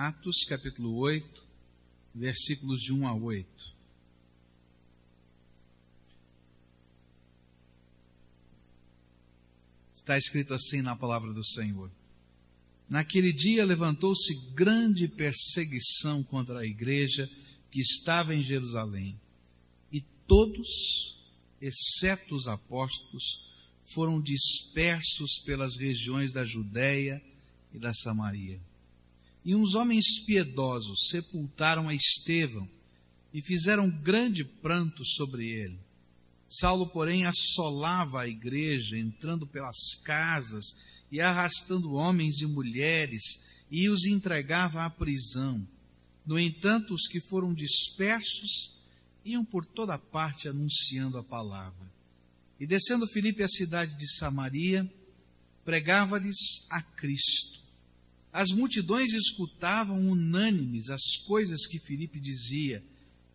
Atos capítulo 8, versículos de 1 a 8. Está escrito assim na palavra do Senhor. Naquele dia levantou-se grande perseguição contra a igreja que estava em Jerusalém, e todos, exceto os apóstolos, foram dispersos pelas regiões da Judéia e da Samaria. E uns homens piedosos sepultaram a Estevão e fizeram grande pranto sobre ele. Saulo, porém, assolava a igreja, entrando pelas casas e arrastando homens e mulheres, e os entregava à prisão. No entanto, os que foram dispersos iam por toda parte anunciando a palavra. E descendo Filipe à cidade de Samaria, pregava-lhes a Cristo. As multidões escutavam unânimes as coisas que Filipe dizia,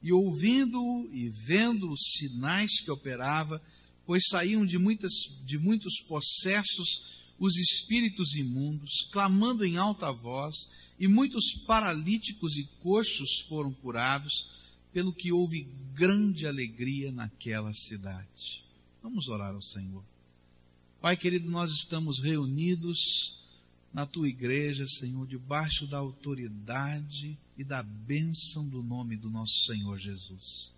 e ouvindo-o e vendo os sinais que operava, pois saíam de, muitas, de muitos possessos os espíritos imundos, clamando em alta voz, e muitos paralíticos e coxos foram curados, pelo que houve grande alegria naquela cidade. Vamos orar ao Senhor. Pai querido, nós estamos reunidos na tua igreja, Senhor, debaixo da autoridade e da bênção do nome do nosso Senhor Jesus.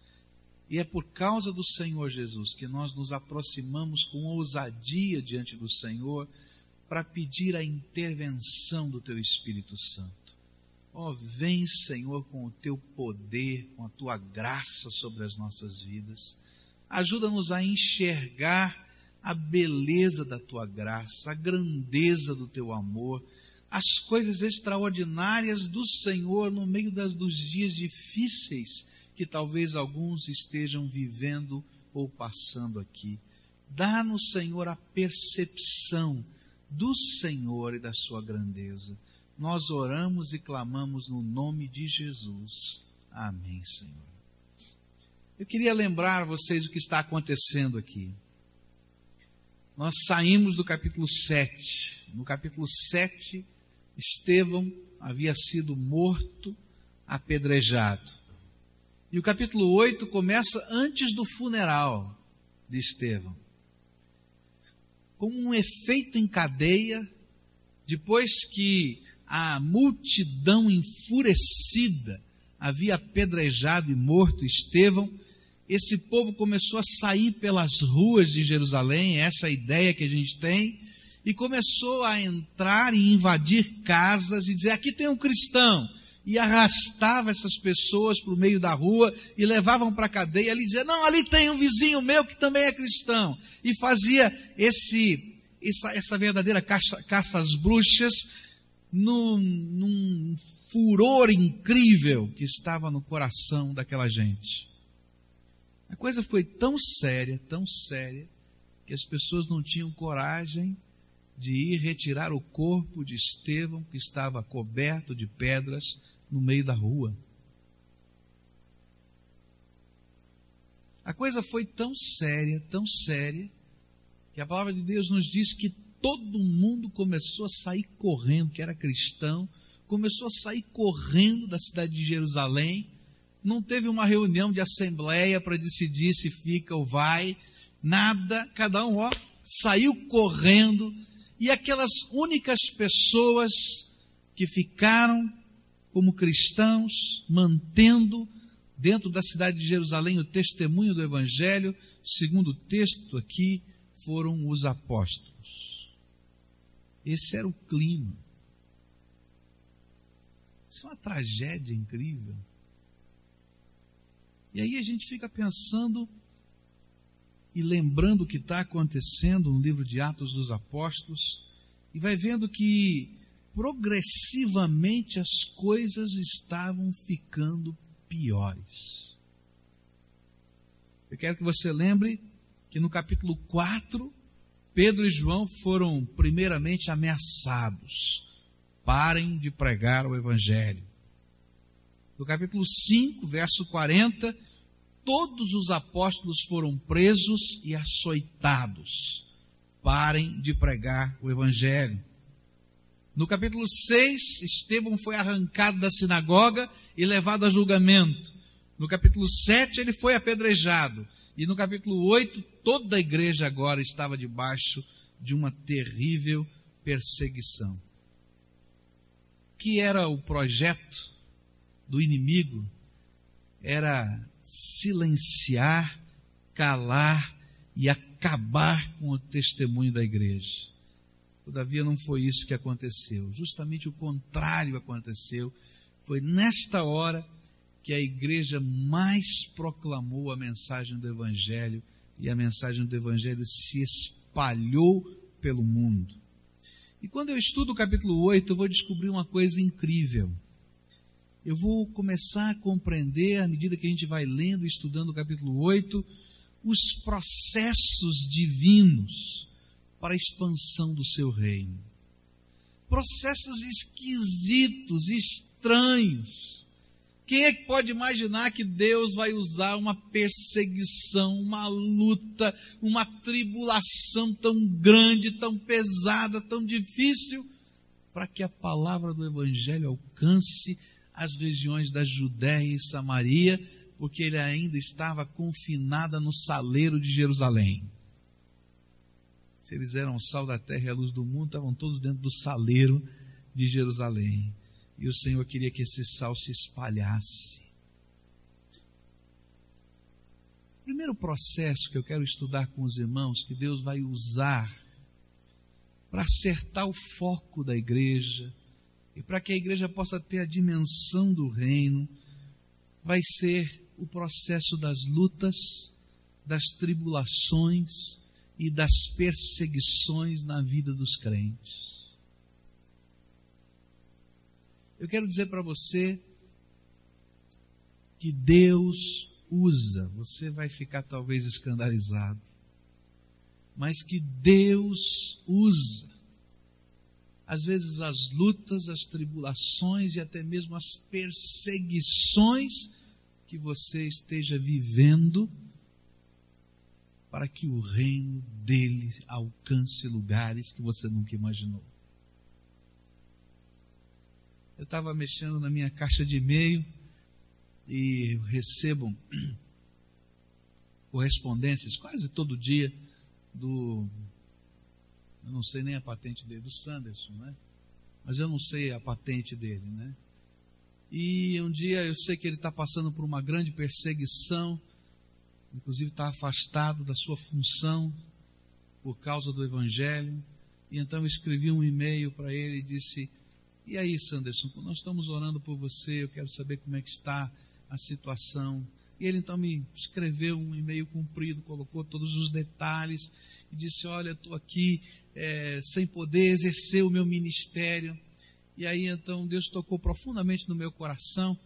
E é por causa do Senhor Jesus que nós nos aproximamos com ousadia diante do Senhor para pedir a intervenção do teu Espírito Santo. Ó, oh, vem, Senhor, com o teu poder, com a tua graça sobre as nossas vidas. Ajuda-nos a enxergar a beleza da tua graça, a grandeza do teu amor, as coisas extraordinárias do Senhor no meio das, dos dias difíceis que talvez alguns estejam vivendo ou passando aqui. Dá-nos, Senhor, a percepção do Senhor e da sua grandeza. Nós oramos e clamamos no nome de Jesus. Amém, Senhor. Eu queria lembrar vocês o que está acontecendo aqui. Nós saímos do capítulo 7. No capítulo 7, Estevão havia sido morto, apedrejado. E o capítulo 8 começa antes do funeral de Estevão. Como um efeito em cadeia, depois que a multidão enfurecida havia apedrejado e morto Estevão, esse povo começou a sair pelas ruas de Jerusalém, essa é ideia que a gente tem, e começou a entrar e invadir casas e dizer: aqui tem um cristão. E arrastava essas pessoas para o meio da rua e levavam para a cadeia. Ele dizia: Não, ali tem um vizinho meu que também é cristão. E fazia esse, essa, essa verdadeira caça, caça às bruxas num, num furor incrível que estava no coração daquela gente. A coisa foi tão séria, tão séria, que as pessoas não tinham coragem de ir retirar o corpo de Estevão, que estava coberto de pedras no meio da rua. A coisa foi tão séria, tão séria, que a palavra de Deus nos diz que todo mundo começou a sair correndo, que era cristão, começou a sair correndo da cidade de Jerusalém não teve uma reunião de assembleia para decidir se fica ou vai, nada, cada um ó, saiu correndo, e aquelas únicas pessoas que ficaram como cristãos, mantendo dentro da cidade de Jerusalém o testemunho do Evangelho, segundo o texto aqui, foram os apóstolos. Esse era o clima. Isso é uma tragédia incrível. E aí a gente fica pensando e lembrando o que está acontecendo no livro de Atos dos Apóstolos, e vai vendo que progressivamente as coisas estavam ficando piores. Eu quero que você lembre que no capítulo 4, Pedro e João foram primeiramente ameaçados. Parem de pregar o Evangelho. No capítulo 5, verso 40, todos os apóstolos foram presos e açoitados. Parem de pregar o Evangelho. No capítulo 6, Estevão foi arrancado da sinagoga e levado a julgamento. No capítulo 7, ele foi apedrejado. E no capítulo 8, toda a igreja agora estava debaixo de uma terrível perseguição. Que era o projeto do inimigo? Era silenciar, calar e acabar com o testemunho da igreja. Todavia não foi isso que aconteceu. Justamente o contrário aconteceu. Foi nesta hora que a igreja mais proclamou a mensagem do Evangelho e a mensagem do Evangelho se espalhou pelo mundo. E quando eu estudo o capítulo 8, eu vou descobrir uma coisa incrível. Eu vou começar a compreender, à medida que a gente vai lendo e estudando o capítulo 8, os processos divinos para a expansão do seu reino. Processos esquisitos, estranhos, quem é que pode imaginar que Deus vai usar uma perseguição, uma luta, uma tribulação tão grande, tão pesada, tão difícil, para que a palavra do Evangelho alcance as regiões da Judéia e Samaria, porque ele ainda estava confinada no saleiro de Jerusalém. Se eles eram o sal da terra e a luz do mundo, estavam todos dentro do saleiro de Jerusalém. E o Senhor queria que esse sal se espalhasse. O primeiro processo que eu quero estudar com os irmãos, que Deus vai usar para acertar o foco da igreja e para que a igreja possa ter a dimensão do reino, vai ser o processo das lutas, das tribulações e das perseguições na vida dos crentes. Eu quero dizer para você que Deus usa, você vai ficar talvez escandalizado, mas que Deus usa, às vezes as lutas, as tribulações e até mesmo as perseguições que você esteja vivendo, para que o reino dele alcance lugares que você nunca imaginou eu estava mexendo na minha caixa de e-mail e recebo correspondências quase todo dia do. Eu não sei nem a patente dele, do Sanderson, né? Mas eu não sei a patente dele, né? E um dia eu sei que ele está passando por uma grande perseguição, inclusive está afastado da sua função por causa do Evangelho. E então eu escrevi um e-mail para ele e disse: e aí, Sanderson, nós estamos orando por você, eu quero saber como é que está a situação. E ele então me escreveu um e-mail comprido, colocou todos os detalhes e disse: Olha, estou aqui é, sem poder exercer o meu ministério. E aí então Deus tocou profundamente no meu coração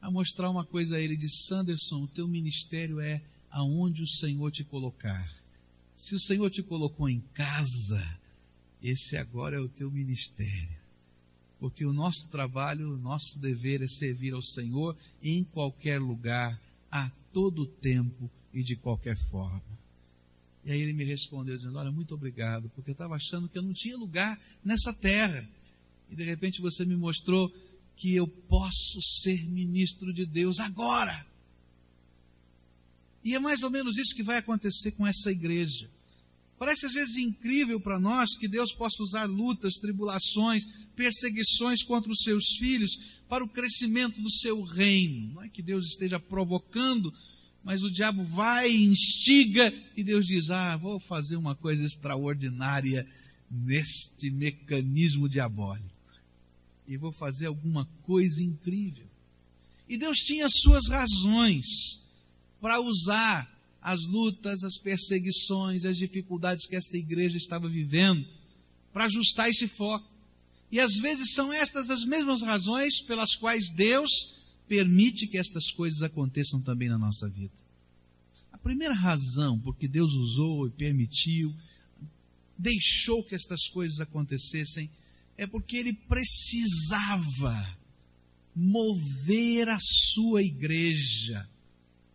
a mostrar uma coisa a ele: disse, Sanderson, o teu ministério é aonde o Senhor te colocar. Se o Senhor te colocou em casa, esse agora é o teu ministério porque o nosso trabalho, o nosso dever é servir ao Senhor em qualquer lugar, a todo tempo e de qualquer forma. E aí ele me respondeu dizendo: Olha, muito obrigado, porque eu estava achando que eu não tinha lugar nessa terra. E de repente você me mostrou que eu posso ser ministro de Deus agora. E é mais ou menos isso que vai acontecer com essa igreja. Parece às vezes incrível para nós que Deus possa usar lutas, tribulações, perseguições contra os seus filhos para o crescimento do seu reino. Não é que Deus esteja provocando, mas o diabo vai, instiga e Deus diz: Ah, vou fazer uma coisa extraordinária neste mecanismo diabólico. E vou fazer alguma coisa incrível. E Deus tinha suas razões para usar as lutas, as perseguições, as dificuldades que esta igreja estava vivendo, para ajustar esse foco. E às vezes são estas as mesmas razões pelas quais Deus permite que estas coisas aconteçam também na nossa vida. A primeira razão por que Deus usou e permitiu, deixou que estas coisas acontecessem, é porque Ele precisava mover a sua igreja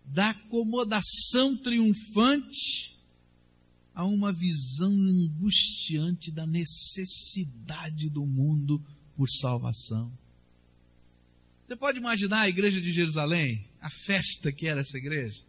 da acomodação triunfante a uma visão angustiante da necessidade do mundo por salvação. Você pode imaginar a igreja de Jerusalém, a festa que era essa igreja?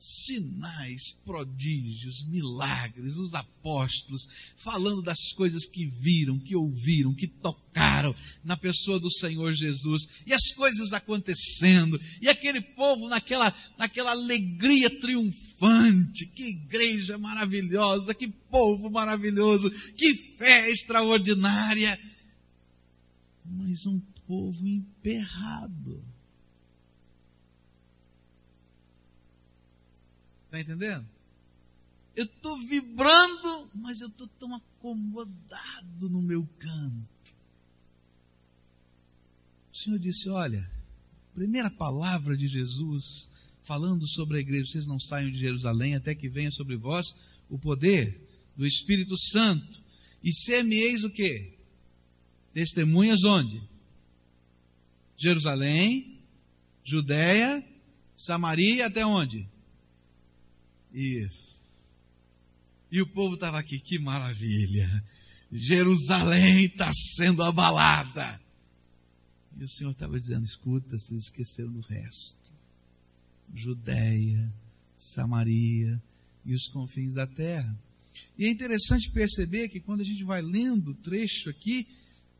sinais, prodígios, milagres, os apóstolos falando das coisas que viram, que ouviram, que tocaram na pessoa do Senhor Jesus, e as coisas acontecendo, e aquele povo naquela, naquela alegria triunfante. Que igreja maravilhosa, que povo maravilhoso, que fé extraordinária. Mas um povo emperrado Está entendendo? Eu estou vibrando, mas eu estou tão acomodado no meu canto. O Senhor disse: Olha, primeira palavra de Jesus, falando sobre a igreja: vocês não saiam de Jerusalém até que venha sobre vós o poder do Espírito Santo. E ser-me-eis o quê? Testemunhas onde? Jerusalém, Judéia, Samaria, até onde? Isso. E o povo estava aqui, que maravilha. Jerusalém está sendo abalada. E o Senhor estava dizendo: escuta, vocês esqueceram do resto. Judéia, Samaria e os confins da terra. E é interessante perceber que quando a gente vai lendo o trecho aqui,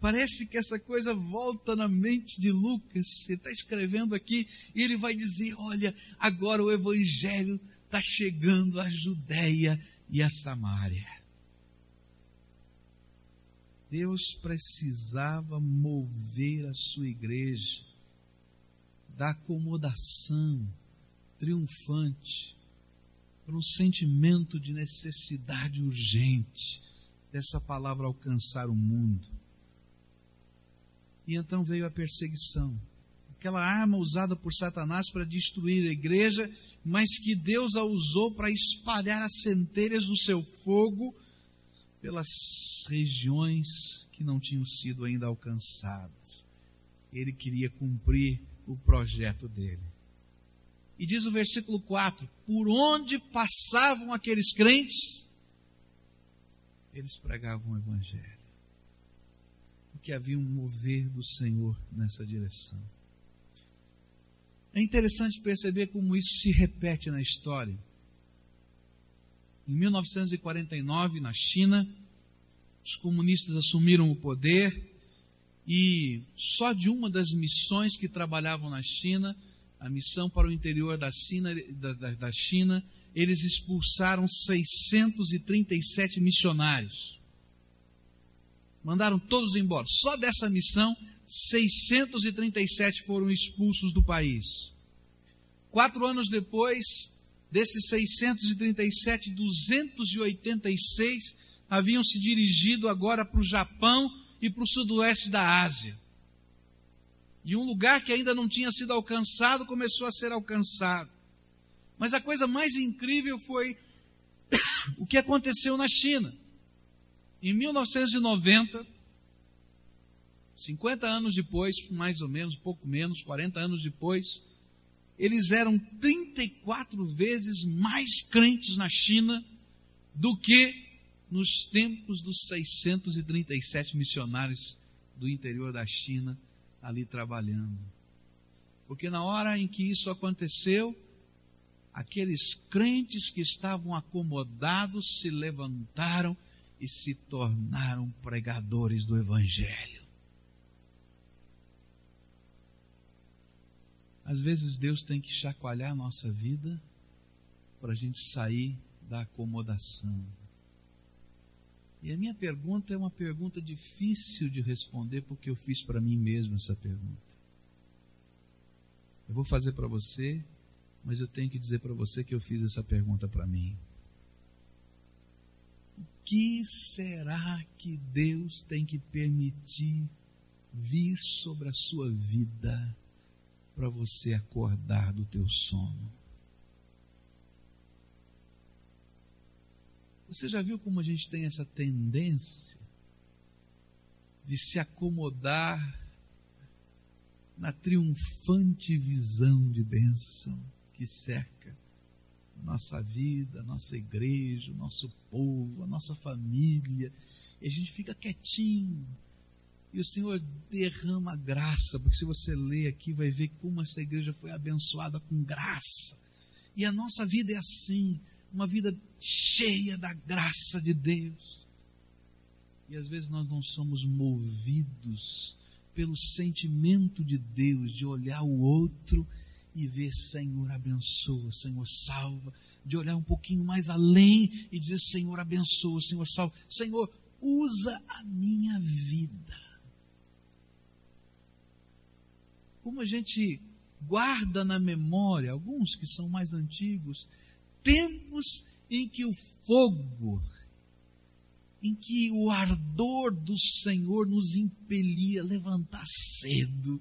parece que essa coisa volta na mente de Lucas. Ele está escrevendo aqui e ele vai dizer: olha, agora o Evangelho está chegando a Judéia e a Samária. Deus precisava mover a sua igreja da acomodação triunfante para um sentimento de necessidade urgente dessa palavra alcançar o mundo. E então veio a perseguição aquela arma usada por Satanás para destruir a igreja, mas que Deus a usou para espalhar as centelhas do seu fogo pelas regiões que não tinham sido ainda alcançadas. Ele queria cumprir o projeto dele. E diz o versículo 4: Por onde passavam aqueles crentes, eles pregavam o Evangelho. Porque havia um mover do Senhor nessa direção. É interessante perceber como isso se repete na história. Em 1949, na China, os comunistas assumiram o poder e só de uma das missões que trabalhavam na China, a missão para o interior da China, da, da, da China eles expulsaram 637 missionários. Mandaram todos embora. Só dessa missão, 637 foram expulsos do país. Quatro anos depois, desses 637, 286 haviam se dirigido agora para o Japão e para o sudoeste da Ásia. E um lugar que ainda não tinha sido alcançado começou a ser alcançado. Mas a coisa mais incrível foi o que aconteceu na China. Em 1990, 50 anos depois, mais ou menos, pouco menos, 40 anos depois, eles eram 34 vezes mais crentes na China do que nos tempos dos 637 missionários do interior da China ali trabalhando. Porque na hora em que isso aconteceu, aqueles crentes que estavam acomodados se levantaram e se tornaram pregadores do Evangelho. Às vezes Deus tem que chacoalhar a nossa vida para a gente sair da acomodação. E a minha pergunta é uma pergunta difícil de responder porque eu fiz para mim mesmo essa pergunta. Eu vou fazer para você, mas eu tenho que dizer para você que eu fiz essa pergunta para mim. Que será que Deus tem que permitir vir sobre a sua vida? para você acordar do teu sono. Você já viu como a gente tem essa tendência de se acomodar na triunfante visão de bênção que cerca nossa vida, nossa igreja, nosso povo, a nossa família, e a gente fica quietinho. E o Senhor derrama graça, porque se você ler aqui, vai ver como essa igreja foi abençoada com graça. E a nossa vida é assim, uma vida cheia da graça de Deus. E às vezes nós não somos movidos pelo sentimento de Deus de olhar o outro e ver, Senhor, abençoa, Senhor, salva, de olhar um pouquinho mais além e dizer, Senhor, abençoa, Senhor, salva, Senhor, usa a minha vida. Como a gente guarda na memória, alguns que são mais antigos, tempos em que o fogo, em que o ardor do Senhor nos impelia a levantar cedo,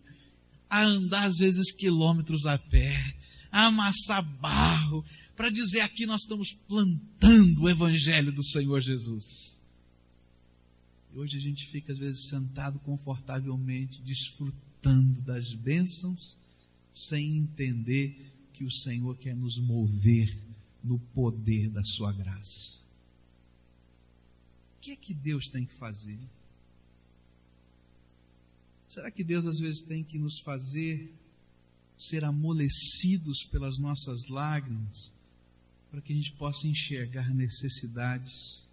a andar às vezes quilômetros a pé, a amassar barro, para dizer aqui nós estamos plantando o Evangelho do Senhor Jesus. E hoje a gente fica às vezes sentado confortavelmente, desfrutando das bênçãos, sem entender que o Senhor quer nos mover no poder da Sua graça. O que é que Deus tem que fazer? Será que Deus às vezes tem que nos fazer ser amolecidos pelas nossas lágrimas, para que a gente possa enxergar necessidades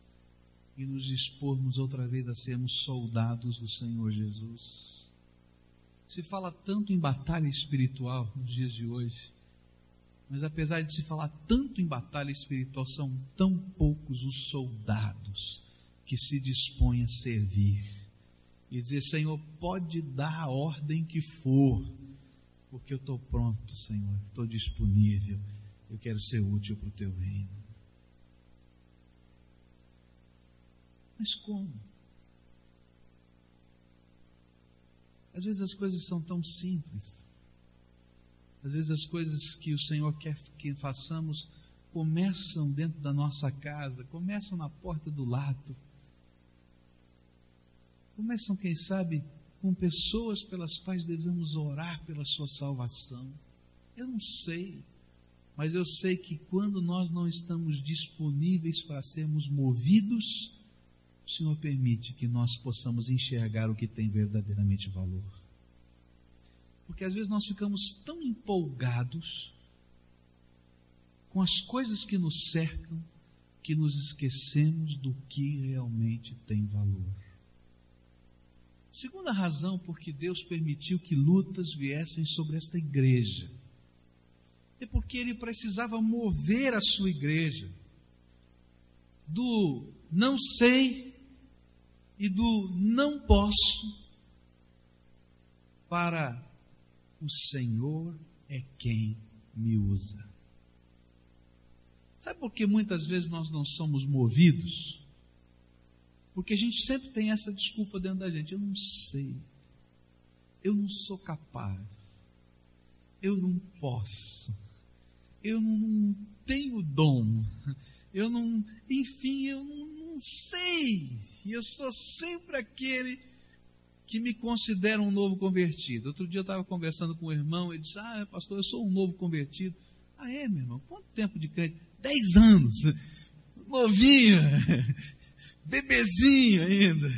e nos expormos outra vez a sermos soldados do Senhor Jesus? Se fala tanto em batalha espiritual nos dias de hoje, mas apesar de se falar tanto em batalha espiritual, são tão poucos os soldados que se dispõem a servir e dizer: Senhor, pode dar a ordem que for, porque eu estou pronto, Senhor, estou disponível, eu quero ser útil para o teu reino. Mas como? Às vezes as coisas são tão simples. Às vezes as coisas que o Senhor quer que façamos começam dentro da nossa casa, começam na porta do lado Começam, quem sabe, com pessoas pelas quais devemos orar pela sua salvação. Eu não sei, mas eu sei que quando nós não estamos disponíveis para sermos movidos, o Senhor permite que nós possamos enxergar o que tem verdadeiramente valor. Porque às vezes nós ficamos tão empolgados com as coisas que nos cercam que nos esquecemos do que realmente tem valor. Segunda razão por que Deus permitiu que lutas viessem sobre esta igreja é porque ele precisava mover a sua igreja do não sei e do não posso para o Senhor é quem me usa. Sabe por que muitas vezes nós não somos movidos? Porque a gente sempre tem essa desculpa dentro da gente. Eu não sei. Eu não sou capaz. Eu não posso. Eu não, tenho dom. Eu não. Enfim, eu não, não sei. E eu sou sempre aquele que me considera um novo convertido. Outro dia eu estava conversando com um irmão, ele disse: Ah, pastor, eu sou um novo convertido. Ah, é, meu irmão? Quanto tempo de crente? Dez anos. Novinho bebezinho ainda.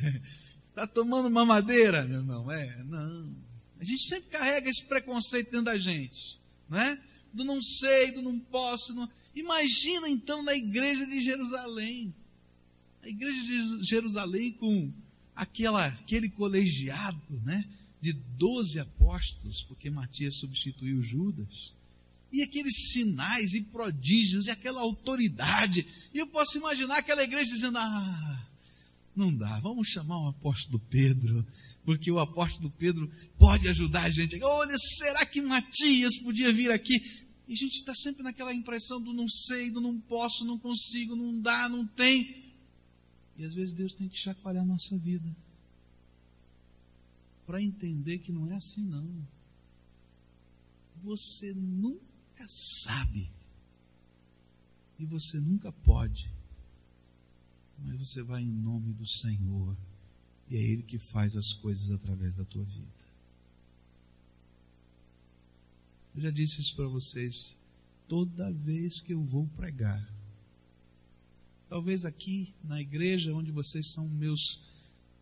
Está tomando mamadeira, meu irmão? É, não. A gente sempre carrega esse preconceito dentro da gente, não é? Do não sei, do não posso. Não... Imagina então na igreja de Jerusalém. A igreja de Jerusalém com aquela, aquele colegiado, né? De doze apóstolos, porque Matias substituiu Judas e aqueles sinais e prodígios e aquela autoridade. E eu posso imaginar aquela igreja dizendo: Ah, não dá, vamos chamar o apóstolo Pedro, porque o apóstolo Pedro pode ajudar a gente. Olha, será que Matias podia vir aqui? E a gente está sempre naquela impressão do não sei, do não posso, não consigo, não dá, não tem. E às vezes Deus tem que chacoalhar a nossa vida para entender que não é assim, não. Você nunca sabe. E você nunca pode. Mas você vai em nome do Senhor. E é Ele que faz as coisas através da tua vida. Eu já disse isso para vocês. toda vez que eu vou pregar. Talvez aqui na igreja onde vocês são meus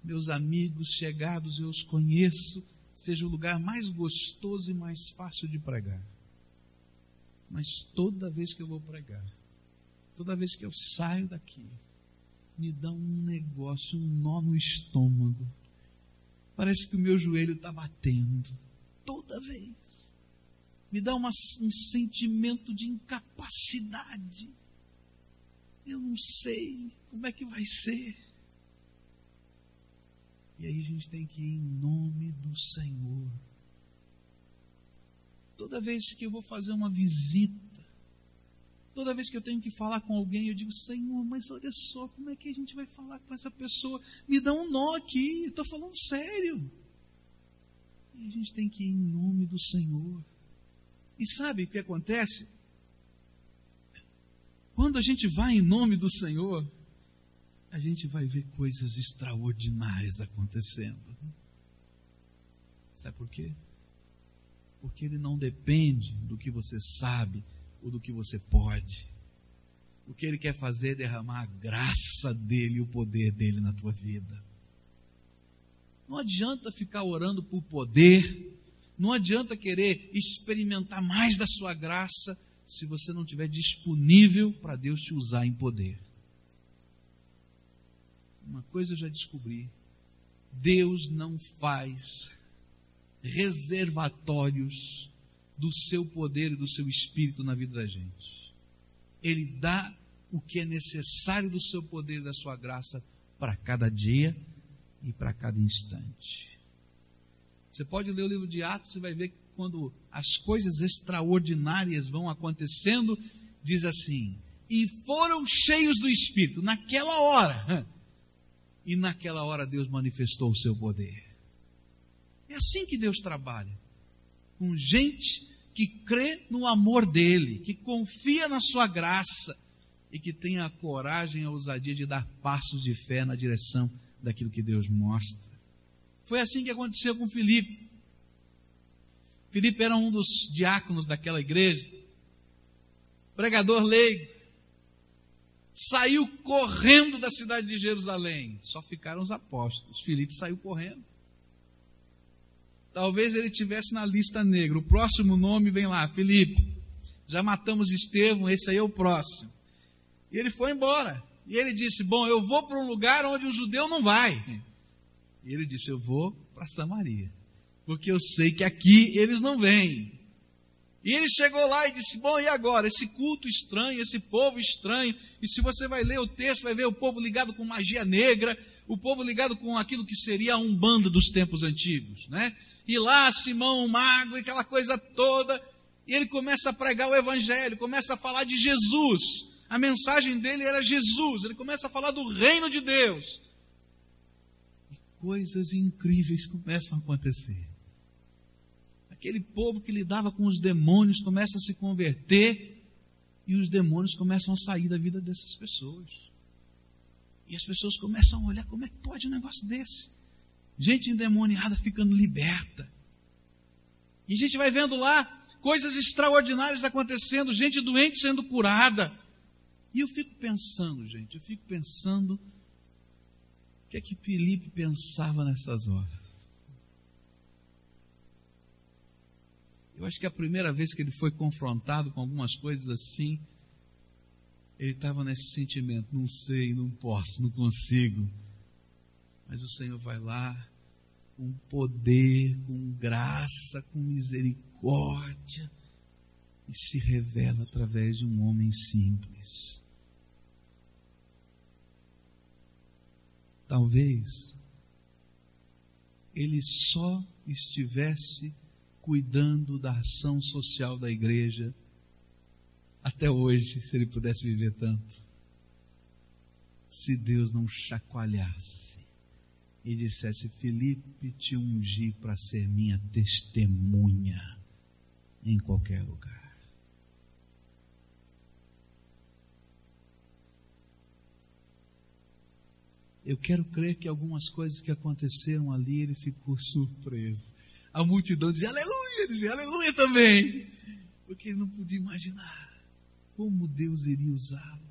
meus amigos chegados, eu os conheço, seja o lugar mais gostoso e mais fácil de pregar. Mas toda vez que eu vou pregar, toda vez que eu saio daqui, me dá um negócio, um nó no estômago. Parece que o meu joelho está batendo. Toda vez. Me dá uma, um sentimento de incapacidade. Eu não sei como é que vai ser. E aí a gente tem que ir em nome do Senhor. Toda vez que eu vou fazer uma visita, toda vez que eu tenho que falar com alguém, eu digo, Senhor, mas olha só, como é que a gente vai falar com essa pessoa? Me dá um nó aqui, estou falando sério. E a gente tem que ir em nome do Senhor. E sabe o que acontece? Quando a gente vai em nome do Senhor, a gente vai ver coisas extraordinárias acontecendo. Sabe por quê? Porque ele não depende do que você sabe ou do que você pode. O que ele quer fazer é derramar a graça dele e o poder dele na tua vida. Não adianta ficar orando por poder, não adianta querer experimentar mais da sua graça se você não estiver disponível para Deus te usar em poder. Uma coisa eu já descobri: Deus não faz reservatórios do seu poder e do seu espírito na vida da gente. Ele dá o que é necessário do seu poder e da sua graça para cada dia e para cada instante. Você pode ler o livro de Atos e vai ver que quando as coisas extraordinárias vão acontecendo, diz assim: e foram cheios do Espírito naquela hora. E naquela hora Deus manifestou o seu poder. É assim que Deus trabalha. Com gente que crê no amor dele, que confia na sua graça e que tem a coragem a ousadia de dar passos de fé na direção daquilo que Deus mostra. Foi assim que aconteceu com Filipe. Filipe era um dos diáconos daquela igreja, pregador leigo, saiu correndo da cidade de Jerusalém. Só ficaram os apóstolos. Filipe saiu correndo. Talvez ele tivesse na lista negra. O próximo nome vem lá, Felipe. Já matamos Estevão, esse aí é o próximo. E ele foi embora. E ele disse: Bom, eu vou para um lugar onde o judeu não vai. E ele disse: Eu vou para Samaria. Porque eu sei que aqui eles não vêm. E ele chegou lá e disse: Bom, e agora? Esse culto estranho, esse povo estranho. E se você vai ler o texto, vai ver o povo ligado com magia negra, o povo ligado com aquilo que seria a umbanda dos tempos antigos, né? E lá Simão o mago e aquela coisa toda. E ele começa a pregar o evangelho, começa a falar de Jesus. A mensagem dele era Jesus. Ele começa a falar do reino de Deus. E coisas incríveis começam a acontecer aquele povo que lidava com os demônios começa a se converter e os demônios começam a sair da vida dessas pessoas. E as pessoas começam a olhar como é que pode um negócio desse. Gente endemoniada ficando liberta. E a gente vai vendo lá coisas extraordinárias acontecendo, gente doente sendo curada. E eu fico pensando, gente, eu fico pensando o que é que Felipe pensava nessas horas. Eu acho que a primeira vez que ele foi confrontado com algumas coisas assim, ele estava nesse sentimento: não sei, não posso, não consigo. Mas o Senhor vai lá com poder, com graça, com misericórdia e se revela através de um homem simples. Talvez ele só estivesse cuidando da ação social da igreja até hoje, se ele pudesse viver tanto. Se Deus não chacoalhasse e dissesse: Felipe, te ungi para ser minha testemunha em qualquer lugar. Eu quero crer que algumas coisas que aconteceram ali ele ficou surpreso a multidão dizia aleluia, dizia aleluia também, porque ele não podia imaginar. Como Deus iria usá-lo.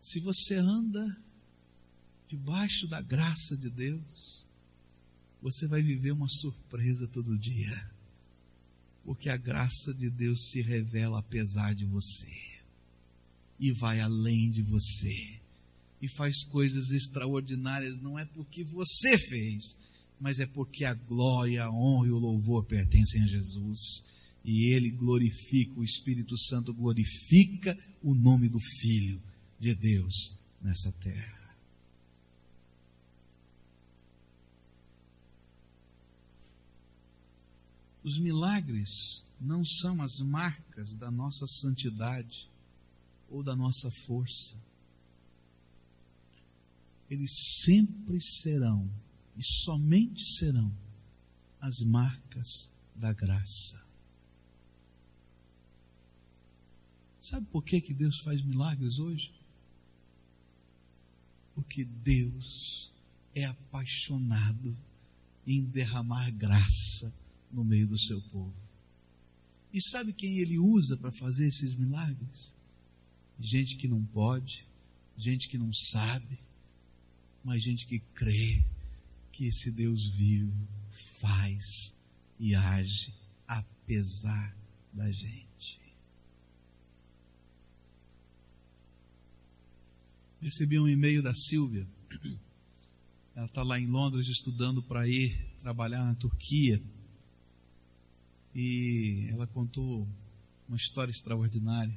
Se você anda debaixo da graça de Deus, você vai viver uma surpresa todo dia. Porque a graça de Deus se revela apesar de você. E vai além de você. E faz coisas extraordinárias, não é porque você fez, mas é porque a glória, a honra e o louvor pertencem a Jesus. E ele glorifica, o Espírito Santo glorifica o nome do Filho de Deus nessa terra. Os milagres não são as marcas da nossa santidade ou da nossa força. Eles sempre serão e somente serão as marcas da graça. Sabe por que, que Deus faz milagres hoje? Porque Deus é apaixonado em derramar graça no meio do seu povo. E sabe quem ele usa para fazer esses milagres? Gente que não pode, gente que não sabe, mas gente que crê que esse Deus vivo faz e age apesar da gente. Recebi um e-mail da Silvia. Ela está lá em Londres estudando para ir trabalhar na Turquia e ela contou uma história extraordinária.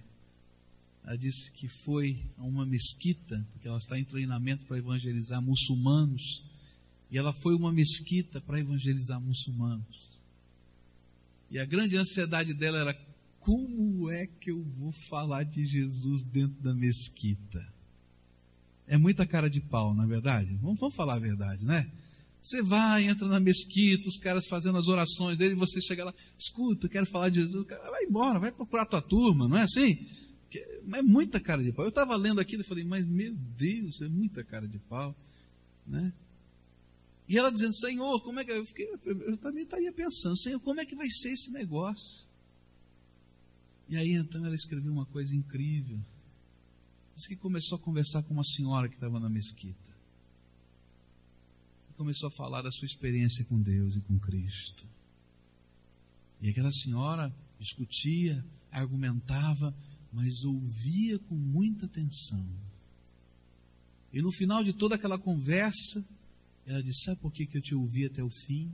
Ela disse que foi a uma mesquita, porque ela está em treinamento para evangelizar muçulmanos, e ela foi uma mesquita para evangelizar muçulmanos. E a grande ansiedade dela era: como é que eu vou falar de Jesus dentro da mesquita? É muita cara de pau, na é verdade? Vamos, vamos falar a verdade, né? Você vai, entra na mesquita, os caras fazendo as orações dele, você chega lá, escuta, quero falar de Jesus, vai embora, vai procurar tua turma, não é assim? É muita cara de pau. Eu estava lendo aquilo e falei, mas meu Deus, é muita cara de pau, né? E ela dizendo, Senhor, como é que eu fiquei, eu também estaria pensando, Senhor, como é que vai ser esse negócio? E aí então ela escreveu uma coisa incrível. Diz que começou a conversar com uma senhora que estava na mesquita começou a falar da sua experiência com Deus e com Cristo. E aquela senhora discutia, argumentava, mas ouvia com muita atenção. E no final de toda aquela conversa, ela disse: Sabe por que, que eu te ouvi até o fim?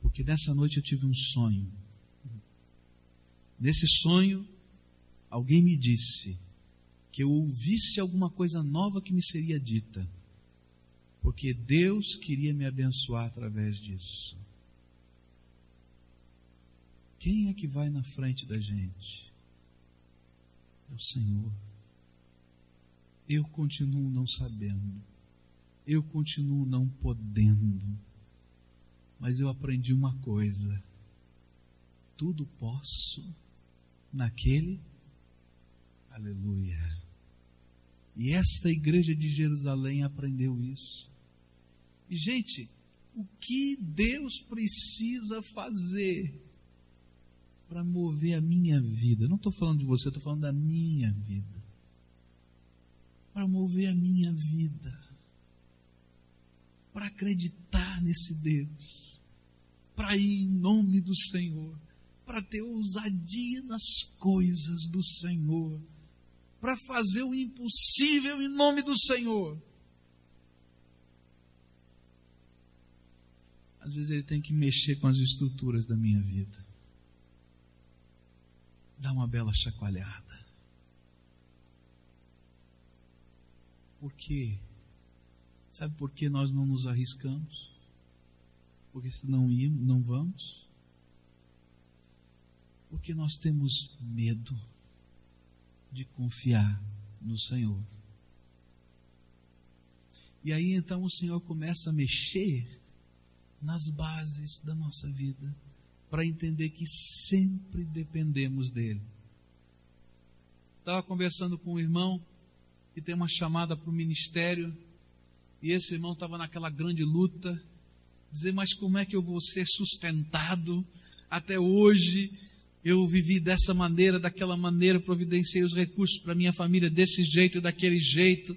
Porque nessa noite eu tive um sonho. Nesse sonho, alguém me disse que eu ouvisse alguma coisa nova que me seria dita porque Deus queria me abençoar através disso. Quem é que vai na frente da gente? É o Senhor. Eu continuo não sabendo, eu continuo não podendo, mas eu aprendi uma coisa: tudo posso naquele, aleluia. E essa igreja de Jerusalém aprendeu isso. E, gente, o que Deus precisa fazer para mover a minha vida? não estou falando de você, estou falando da minha vida. Para mover a minha vida. Para acreditar nesse Deus. Para ir em nome do Senhor. Para ter ousadia nas coisas do Senhor. Para fazer o impossível em nome do Senhor. às vezes ele tem que mexer com as estruturas da minha vida. Dar uma bela chacoalhada. Por quê? Sabe por que nós não nos arriscamos? Porque se não irmos, não vamos? Porque nós temos medo de confiar no Senhor. E aí então o Senhor começa a mexer nas bases da nossa vida, para entender que sempre dependemos dele. Estava conversando com um irmão que tem uma chamada para o ministério, e esse irmão estava naquela grande luta, dizer, mas como é que eu vou ser sustentado até hoje? Eu vivi dessa maneira, daquela maneira, providenciei os recursos para minha família desse jeito e daquele jeito.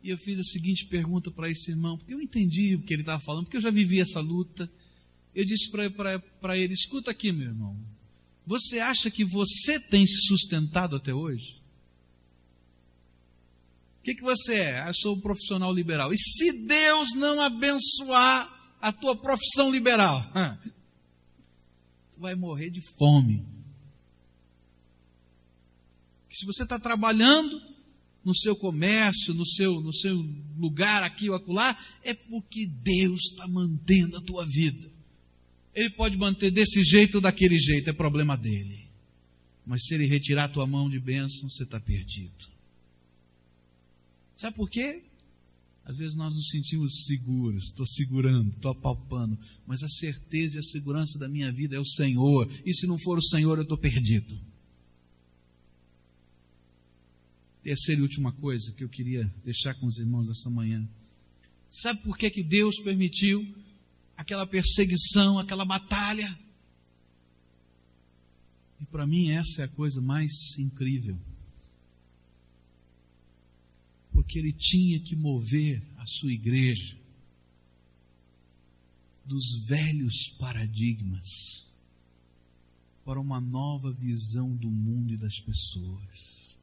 E eu fiz a seguinte pergunta para esse irmão, porque eu entendi o que ele estava falando, porque eu já vivi essa luta. Eu disse para ele: escuta aqui, meu irmão, você acha que você tem se sustentado até hoje? O que, que você é? Ah, eu sou um profissional liberal. E se Deus não abençoar a tua profissão liberal, vai morrer de fome. Se você está trabalhando no seu comércio, no seu, no seu lugar aqui ou acolá, é porque Deus está mantendo a tua vida. Ele pode manter desse jeito ou daquele jeito, é problema dele. Mas se ele retirar a tua mão de bênção, você está perdido. Sabe por quê? Às vezes nós nos sentimos seguros, estou segurando, estou apalpando, mas a certeza e a segurança da minha vida é o Senhor, e se não for o Senhor, eu estou perdido. Terceira e última coisa que eu queria deixar com os irmãos essa manhã. Sabe por que, que Deus permitiu aquela perseguição, aquela batalha? E para mim essa é a coisa mais incrível porque ele tinha que mover a sua igreja dos velhos paradigmas para uma nova visão do mundo e das pessoas.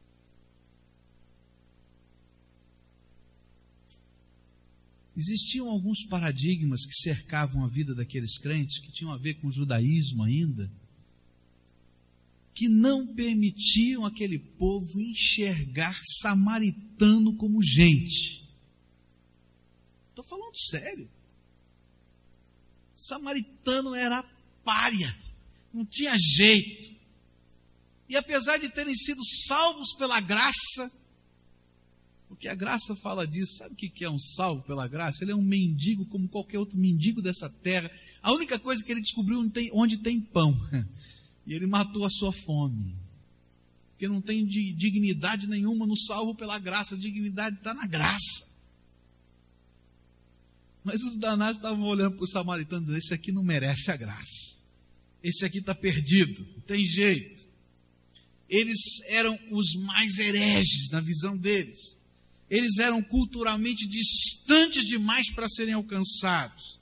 Existiam alguns paradigmas que cercavam a vida daqueles crentes que tinham a ver com o judaísmo ainda que não permitiam aquele povo enxergar samaritano como gente. Estou falando sério. Samaritano era párea, não tinha jeito. E apesar de terem sido salvos pela graça, porque a graça fala disso, sabe o que é um salvo pela graça? Ele é um mendigo como qualquer outro mendigo dessa terra. A única coisa que ele descobriu onde tem, onde tem pão. E ele matou a sua fome. Porque não tem dignidade nenhuma no salvo pela graça. A dignidade está na graça. Mas os danados estavam olhando para o samaritano dizendo: Esse aqui não merece a graça. Esse aqui está perdido. Não tem jeito. Eles eram os mais hereges na visão deles. Eles eram culturalmente distantes demais para serem alcançados.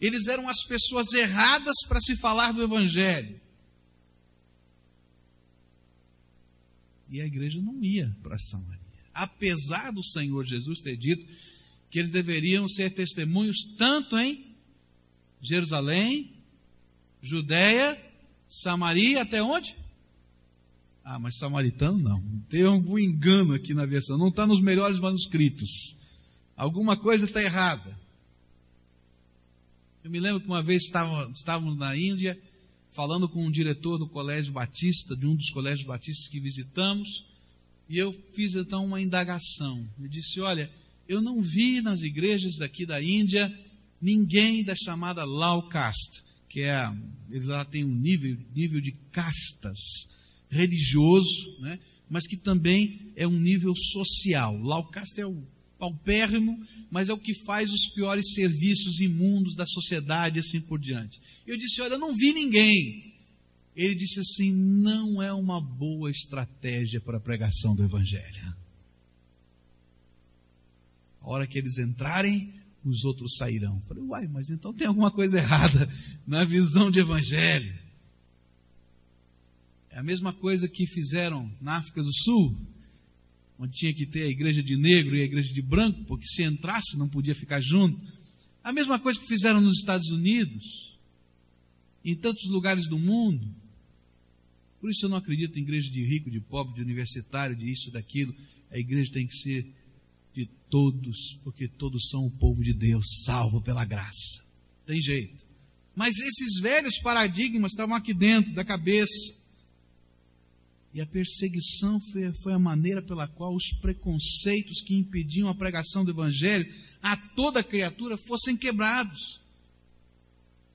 Eles eram as pessoas erradas para se falar do Evangelho. E a igreja não ia para Samaria. Apesar do Senhor Jesus ter dito que eles deveriam ser testemunhos tanto em Jerusalém, Judéia, Samaria, até onde? Ah, mas samaritano não. Tem algum engano aqui na versão. Não está nos melhores manuscritos. Alguma coisa está errada. Eu me lembro que uma vez estávamos na Índia falando com um diretor do Colégio Batista, de um dos colégios batistas que visitamos, e eu fiz então uma indagação. Ele disse: Olha, eu não vi nas igrejas daqui da Índia ninguém da chamada Lau Caste, que é, eles lá têm um nível, nível de castas religioso, né? mas que também é um nível social. Lau Caste é o paupérrimo, mas é o que faz os piores serviços imundos da sociedade, assim por diante. Eu disse: Olha, eu não vi ninguém. Ele disse assim: Não é uma boa estratégia para a pregação do Evangelho. A hora que eles entrarem, os outros sairão. Eu falei: Uai, mas então tem alguma coisa errada na visão de Evangelho. É a mesma coisa que fizeram na África do Sul onde tinha que ter a igreja de negro e a igreja de branco, porque se entrasse não podia ficar junto. A mesma coisa que fizeram nos Estados Unidos, em tantos lugares do mundo. Por isso eu não acredito em igreja de rico, de pobre, de universitário, de isso, daquilo. A igreja tem que ser de todos, porque todos são o povo de Deus, salvo pela graça. Tem jeito. Mas esses velhos paradigmas estavam aqui dentro da cabeça. E a perseguição foi, foi, a maneira pela qual os preconceitos que impediam a pregação do Evangelho a toda criatura fossem quebrados.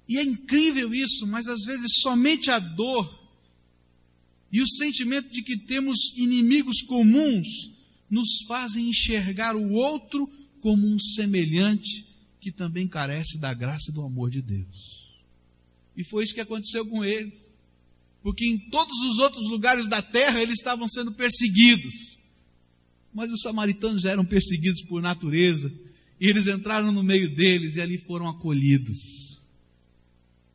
E é incrível isso, mas às vezes somente a dor e o sentimento de que temos inimigos comuns nos fazem enxergar o outro como um semelhante que também carece da graça e do amor de Deus. E foi isso que aconteceu com eles. Porque em todos os outros lugares da terra eles estavam sendo perseguidos. Mas os samaritanos já eram perseguidos por natureza, e eles entraram no meio deles e ali foram acolhidos.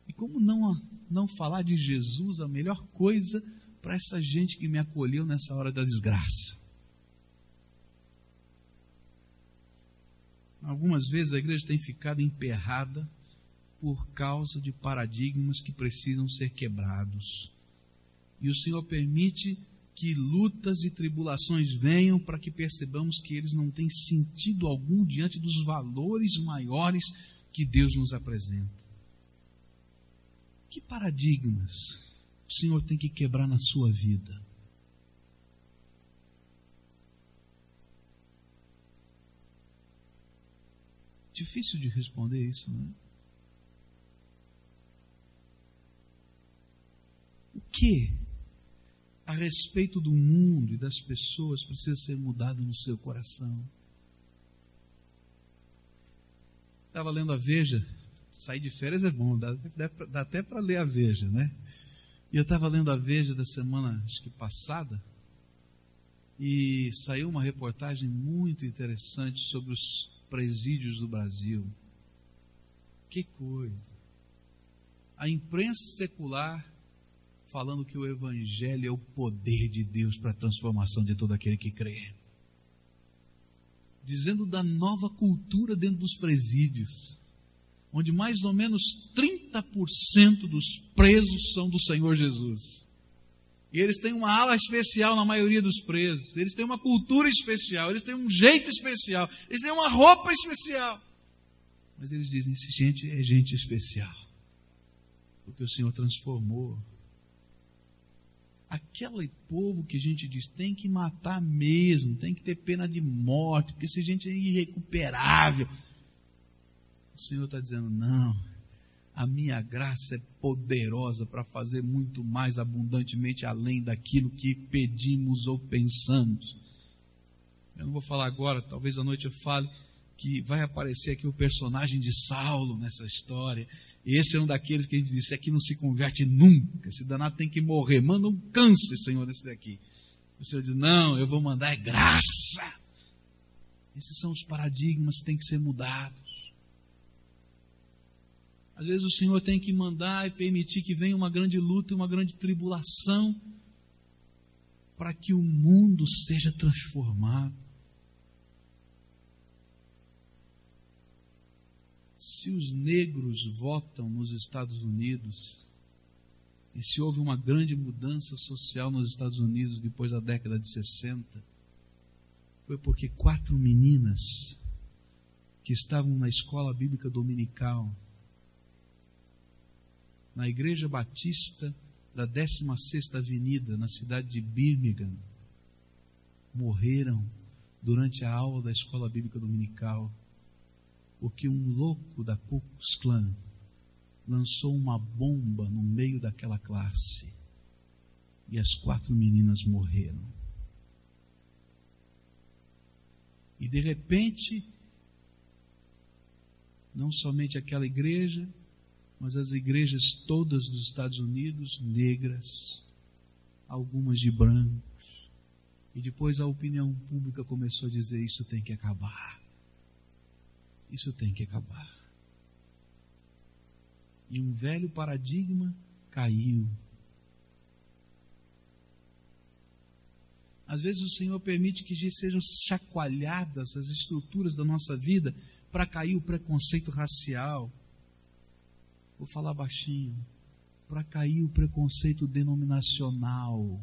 E como não, não falar de Jesus, a melhor coisa para essa gente que me acolheu nessa hora da desgraça? Algumas vezes a igreja tem ficado emperrada por causa de paradigmas que precisam ser quebrados. E o Senhor permite que lutas e tribulações venham para que percebamos que eles não têm sentido algum diante dos valores maiores que Deus nos apresenta. Que paradigmas o Senhor tem que quebrar na sua vida? Difícil de responder isso, não é? O que a respeito do mundo e das pessoas precisa ser mudado no seu coração? Estava lendo a Veja, sair de férias é bom, dá, dá, até para ler a Veja, né? E eu estava lendo a Veja da semana, acho que passada, e saiu uma reportagem muito interessante sobre os presídios do Brasil. Que coisa! A imprensa secular falando que o Evangelho é o poder de Deus para a transformação de todo aquele que crê. Dizendo da nova cultura dentro dos presídios, onde mais ou menos 30% dos presos são do Senhor Jesus. E eles têm uma ala especial na maioria dos presos. Eles têm uma cultura especial. Eles têm um jeito especial. Eles têm uma roupa especial. Mas eles dizem: esse gente é gente especial. Porque o Senhor transformou. Aquele povo que a gente diz tem que matar mesmo, tem que ter pena de morte, porque esse gente é irrecuperável. O Senhor está dizendo: não a minha graça é poderosa para fazer muito mais abundantemente além daquilo que pedimos ou pensamos. Eu não vou falar agora, talvez à noite eu fale que vai aparecer aqui o personagem de Saulo nessa história. Esse é um daqueles que a gente disse, aqui não se converte nunca, esse danado tem que morrer, manda um câncer, Senhor, desse daqui. O Senhor diz, não, eu vou mandar é graça. Esses são os paradigmas que têm que ser mudados. Às vezes o Senhor tem que mandar e permitir que venha uma grande luta e uma grande tribulação para que o mundo seja transformado. Se os negros votam nos Estados Unidos, e se houve uma grande mudança social nos Estados Unidos depois da década de 60, foi porque quatro meninas que estavam na escola bíblica dominical na Igreja Batista da 16ª Avenida, na cidade de Birmingham, morreram durante a aula da Escola Bíblica Dominical, porque um louco da Ku Klux Klan lançou uma bomba no meio daquela classe e as quatro meninas morreram. E de repente, não somente aquela igreja, mas as igrejas todas dos Estados Unidos, negras, algumas de brancos, e depois a opinião pública começou a dizer: isso tem que acabar. Isso tem que acabar. E um velho paradigma caiu. Às vezes o Senhor permite que sejam chacoalhadas as estruturas da nossa vida para cair o preconceito racial vou falar baixinho, para cair o preconceito denominacional.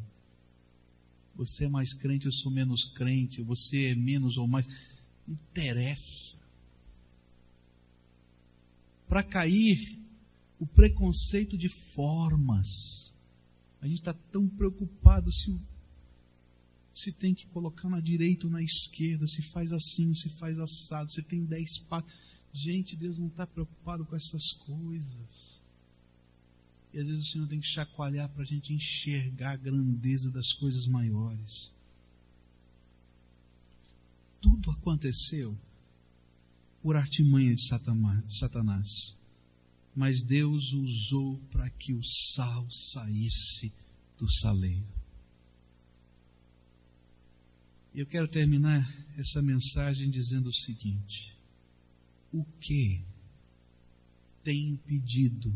Você é mais crente, eu sou menos crente, você é menos ou mais. Interessa. Para cair o preconceito de formas. A gente está tão preocupado se, se tem que colocar na direita ou na esquerda, se faz assim, se faz assado, se tem dez passos Gente, Deus não está preocupado com essas coisas. E às vezes o Senhor tem que chacoalhar para a gente enxergar a grandeza das coisas maiores. Tudo aconteceu por artimanha de Satanás. mas Deus usou para que o sal saísse do saleiro. Eu quero terminar essa mensagem dizendo o seguinte: o que tem impedido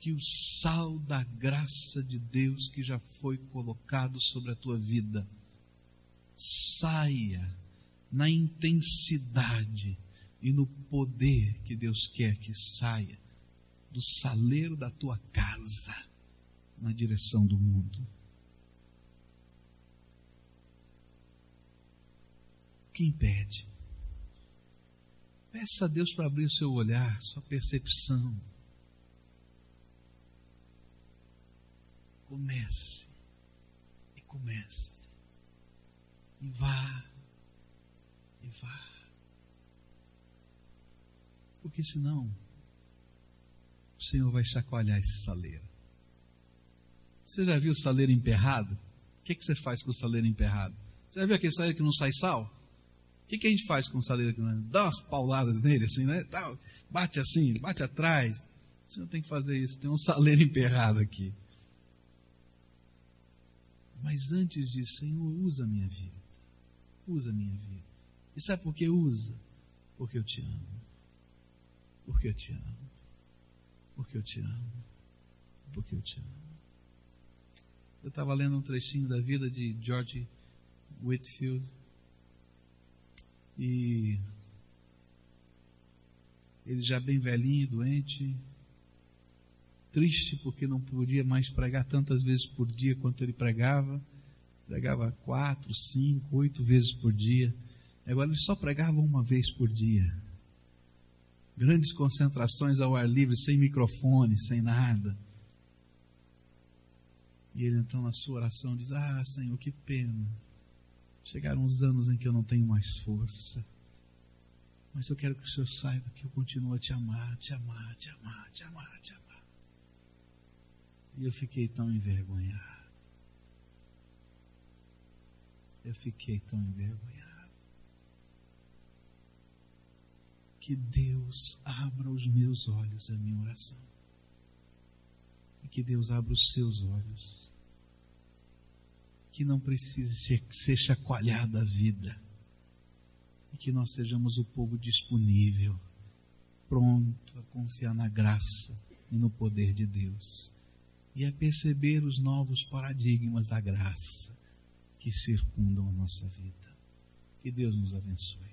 que o sal da graça de Deus que já foi colocado sobre a tua vida saia na intensidade e no poder que Deus quer que saia do saleiro da tua casa na direção do mundo. O que impede? Peça a Deus para abrir o seu olhar, sua percepção. Comece e comece e vá e vá. Porque senão o Senhor vai chacoalhar esse saleiro. Você já viu o saleiro emperrado? O que, que você faz com o saleiro emperrado? Você já viu aquele saleiro que não sai sal? O que, que a gente faz com o saleiro que não Dá umas pauladas nele assim, né? Bate assim, bate atrás. Você não tem que fazer isso. Tem um saleiro emperrado aqui. Mas antes disso, Senhor, usa a minha vida. Usa a minha vida. E sabe por que usa? Porque eu te amo. Porque eu te amo. Porque eu te amo. Porque eu te amo. Eu estava lendo um trechinho da vida de George Whitfield. E ele já bem velhinho, doente, triste porque não podia mais pregar tantas vezes por dia quanto ele pregava. Pregava quatro, cinco, oito vezes por dia. Agora ele só pregava uma vez por dia. Grandes concentrações ao ar livre, sem microfone, sem nada. E ele então, na sua oração, diz: Ah, Senhor, que pena. Chegaram os anos em que eu não tenho mais força. Mas eu quero que o Senhor saiba que eu continuo a te amar, te amar, te amar, te amar, te amar. E eu fiquei tão envergonhado. Eu fiquei tão envergonhado. Que Deus abra os meus olhos, a minha oração. E que Deus abra os seus olhos. Que não precise ser, ser chacoalhada a vida. E que nós sejamos o povo disponível, pronto a confiar na graça e no poder de Deus e a perceber os novos paradigmas da graça que circundam a nossa vida. Que Deus nos abençoe.